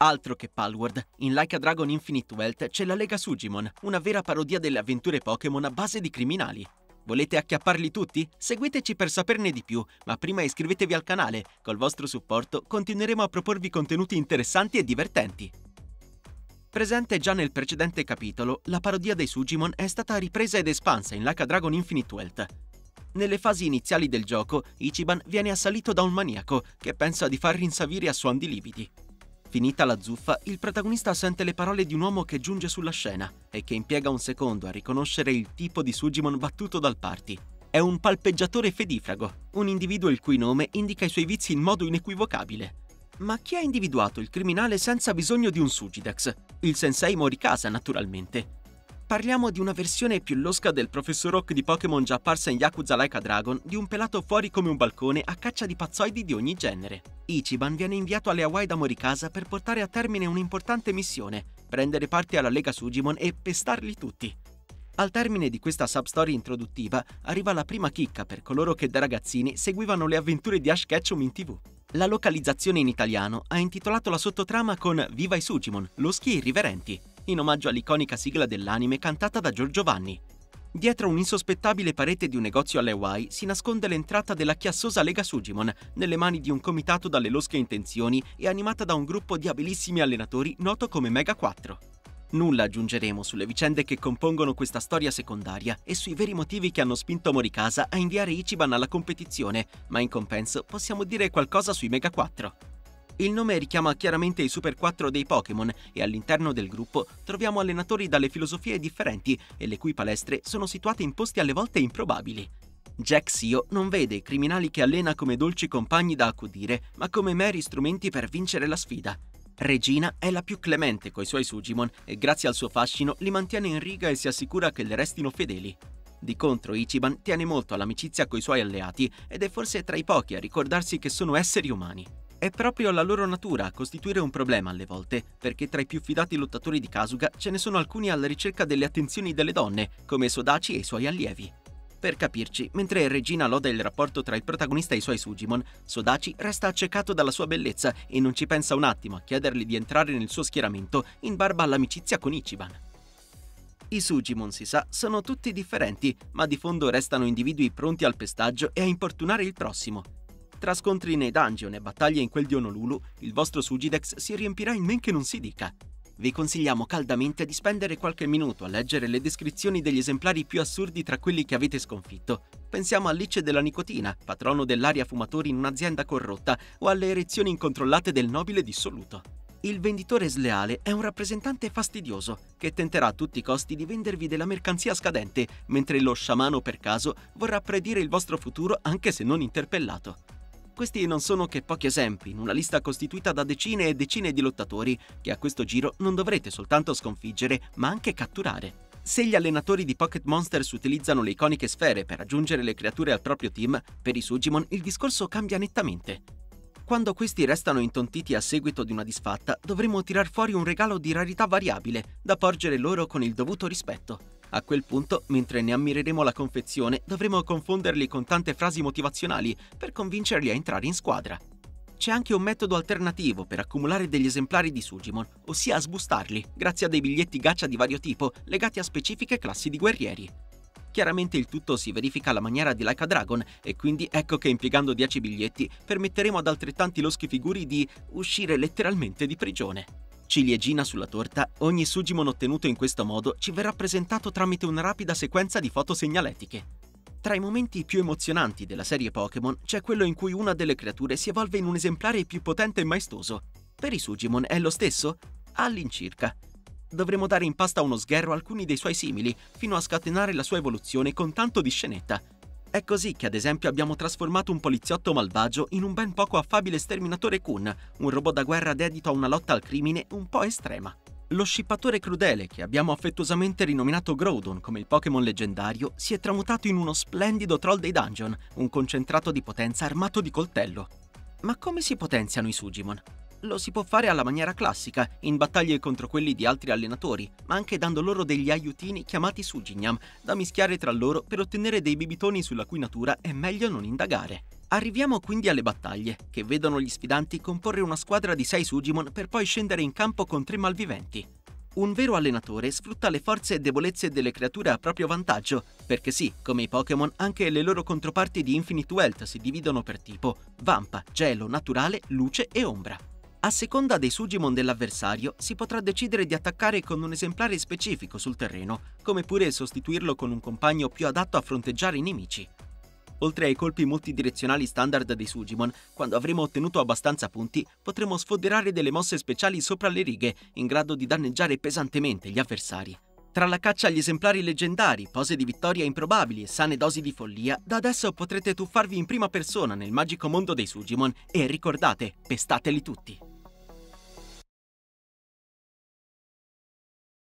Altro che Palworld, in Like a Dragon Infinite Wealth c'è la Lega Sugimon, una vera parodia delle avventure Pokémon a base di criminali. Volete acchiapparli tutti? Seguiteci per saperne di più, ma prima iscrivetevi al canale, col vostro supporto continueremo a proporvi contenuti interessanti e divertenti. Presente già nel precedente capitolo, la parodia dei Sugimon è stata ripresa ed espansa in Like a Dragon Infinite Wealth. Nelle fasi iniziali del gioco, Ichiban viene assalito da un maniaco che pensa di far rinsavire a suon di lividi. Finita la zuffa, il protagonista sente le parole di un uomo che giunge sulla scena e che impiega un secondo a riconoscere il tipo di Sugimon battuto dal party. È un palpeggiatore fedifrago, un individuo il cui nome indica i suoi vizi in modo inequivocabile. Ma chi ha individuato il criminale senza bisogno di un Sugidex? Il sensei Morikasa, naturalmente. Parliamo di una versione più losca del professor Oak di Pokémon già apparsa in Yakuza Like a Dragon, di un pelato fuori come un balcone a caccia di pazzoidi di ogni genere. Ichiban viene inviato alle Hawaii da Morikasa per portare a termine un'importante missione, prendere parte alla Lega Sugimon e pestarli tutti. Al termine di questa substory introduttiva arriva la prima chicca per coloro che da ragazzini seguivano le avventure di Ash Ketchum in tv. La localizzazione in italiano ha intitolato la sottotrama con Viva i Sugimon, loschi irriverenti, in omaggio all'iconica sigla dell'anime cantata da Giorgio Vanni. Dietro un'insospettabile parete di un negozio alle Hawaii si nasconde l'entrata della chiassosa Lega Sugimon, nelle mani di un comitato dalle losche intenzioni e animata da un gruppo di abilissimi allenatori noto come Mega 4. Nulla aggiungeremo sulle vicende che compongono questa storia secondaria e sui veri motivi che hanno spinto Morikasa a inviare Ichiban alla competizione, ma in compenso possiamo dire qualcosa sui Mega 4. Il nome richiama chiaramente i Super 4 dei Pokémon e all'interno del gruppo troviamo allenatori dalle filosofie differenti e le cui palestre sono situate in posti alle volte improbabili. Jack Sio non vede i criminali che allena come dolci compagni da accudire, ma come meri strumenti per vincere la sfida. Regina è la più clemente coi suoi Sugimon e grazie al suo fascino li mantiene in riga e si assicura che le restino fedeli. Di contro Ichiban tiene molto all'amicizia coi suoi alleati ed è forse tra i pochi a ricordarsi che sono esseri umani. È proprio la loro natura a costituire un problema alle volte, perché tra i più fidati lottatori di Kasuga ce ne sono alcuni alla ricerca delle attenzioni delle donne, come Sodachi e i suoi allievi. Per capirci, mentre Regina loda il rapporto tra il protagonista e i suoi Sugimon, Sodachi resta accecato dalla sua bellezza e non ci pensa un attimo a chiedergli di entrare nel suo schieramento in barba all'amicizia con Ichiban. I Sugimon, si sa, sono tutti differenti, ma di fondo restano individui pronti al pestaggio e a importunare il prossimo. Tra scontri nei dungeon e battaglie in quel di Honolulu, il vostro Sugidex si riempirà in men che non si dica. Vi consigliamo caldamente di spendere qualche minuto a leggere le descrizioni degli esemplari più assurdi tra quelli che avete sconfitto. Pensiamo a Licce della nicotina, patrono dell'aria fumatori in un'azienda corrotta, o alle erezioni incontrollate del nobile dissoluto. Il venditore sleale è un rappresentante fastidioso che tenterà a tutti i costi di vendervi della mercanzia scadente, mentre lo sciamano per caso vorrà predire il vostro futuro anche se non interpellato. Questi non sono che pochi esempi, in una lista costituita da decine e decine di lottatori che a questo giro non dovrete soltanto sconfiggere, ma anche catturare. Se gli allenatori di Pocket Monsters utilizzano le iconiche sfere per aggiungere le creature al proprio team, per i Sugimon il discorso cambia nettamente. Quando questi restano intontiti a seguito di una disfatta, dovremo tirar fuori un regalo di rarità variabile, da porgere loro con il dovuto rispetto. A quel punto, mentre ne ammireremo la confezione, dovremo confonderli con tante frasi motivazionali per convincerli a entrare in squadra. C'è anche un metodo alternativo per accumulare degli esemplari di Sugimon, ossia sbustarli, grazie a dei biglietti gaccia di vario tipo legati a specifiche classi di guerrieri. Chiaramente il tutto si verifica alla maniera di Like a Dragon e quindi ecco che impiegando 10 biglietti permetteremo ad altrettanti loschi figuri di uscire letteralmente di prigione. Ciliegina sulla torta, ogni Sugimon ottenuto in questo modo ci verrà presentato tramite una rapida sequenza di foto segnaletiche. Tra i momenti più emozionanti della serie Pokémon c'è quello in cui una delle creature si evolve in un esemplare più potente e maestoso. Per i Sugimon è lo stesso? All'incirca. Dovremo dare in pasta a uno sgherro alcuni dei suoi simili, fino a scatenare la sua evoluzione con tanto di scenetta. È così che ad esempio abbiamo trasformato un poliziotto malvagio in un ben poco affabile sterminatore Kun, un robot da guerra dedito a una lotta al crimine un po' estrema. Lo scippatore crudele, che abbiamo affettuosamente rinominato Groudon come il Pokémon leggendario, si è tramutato in uno splendido troll dei dungeon, un concentrato di potenza armato di coltello. Ma come si potenziano i Sugimon? Lo si può fare alla maniera classica, in battaglie contro quelli di altri allenatori, ma anche dando loro degli aiutini chiamati Sujinyam, da mischiare tra loro per ottenere dei bibitoni sulla cui natura è meglio non indagare. Arriviamo quindi alle battaglie, che vedono gli sfidanti comporre una squadra di 6 Sugimon per poi scendere in campo con tre malviventi. Un vero allenatore sfrutta le forze e debolezze delle creature a proprio vantaggio, perché sì, come i Pokémon, anche le loro controparti di Infinite Wealth si dividono per tipo Vampa, Gelo, Naturale, Luce e Ombra. A seconda dei Sugimon dell'avversario si potrà decidere di attaccare con un esemplare specifico sul terreno, come pure sostituirlo con un compagno più adatto a fronteggiare i nemici. Oltre ai colpi multidirezionali standard dei Sugimon, quando avremo ottenuto abbastanza punti, potremo sfoderare delle mosse speciali sopra le righe, in grado di danneggiare pesantemente gli avversari. Tra la caccia agli esemplari leggendari, pose di vittoria improbabili e sane dosi di follia, da adesso potrete tuffarvi in prima persona nel magico mondo dei Sugimon e ricordate, pestateli tutti!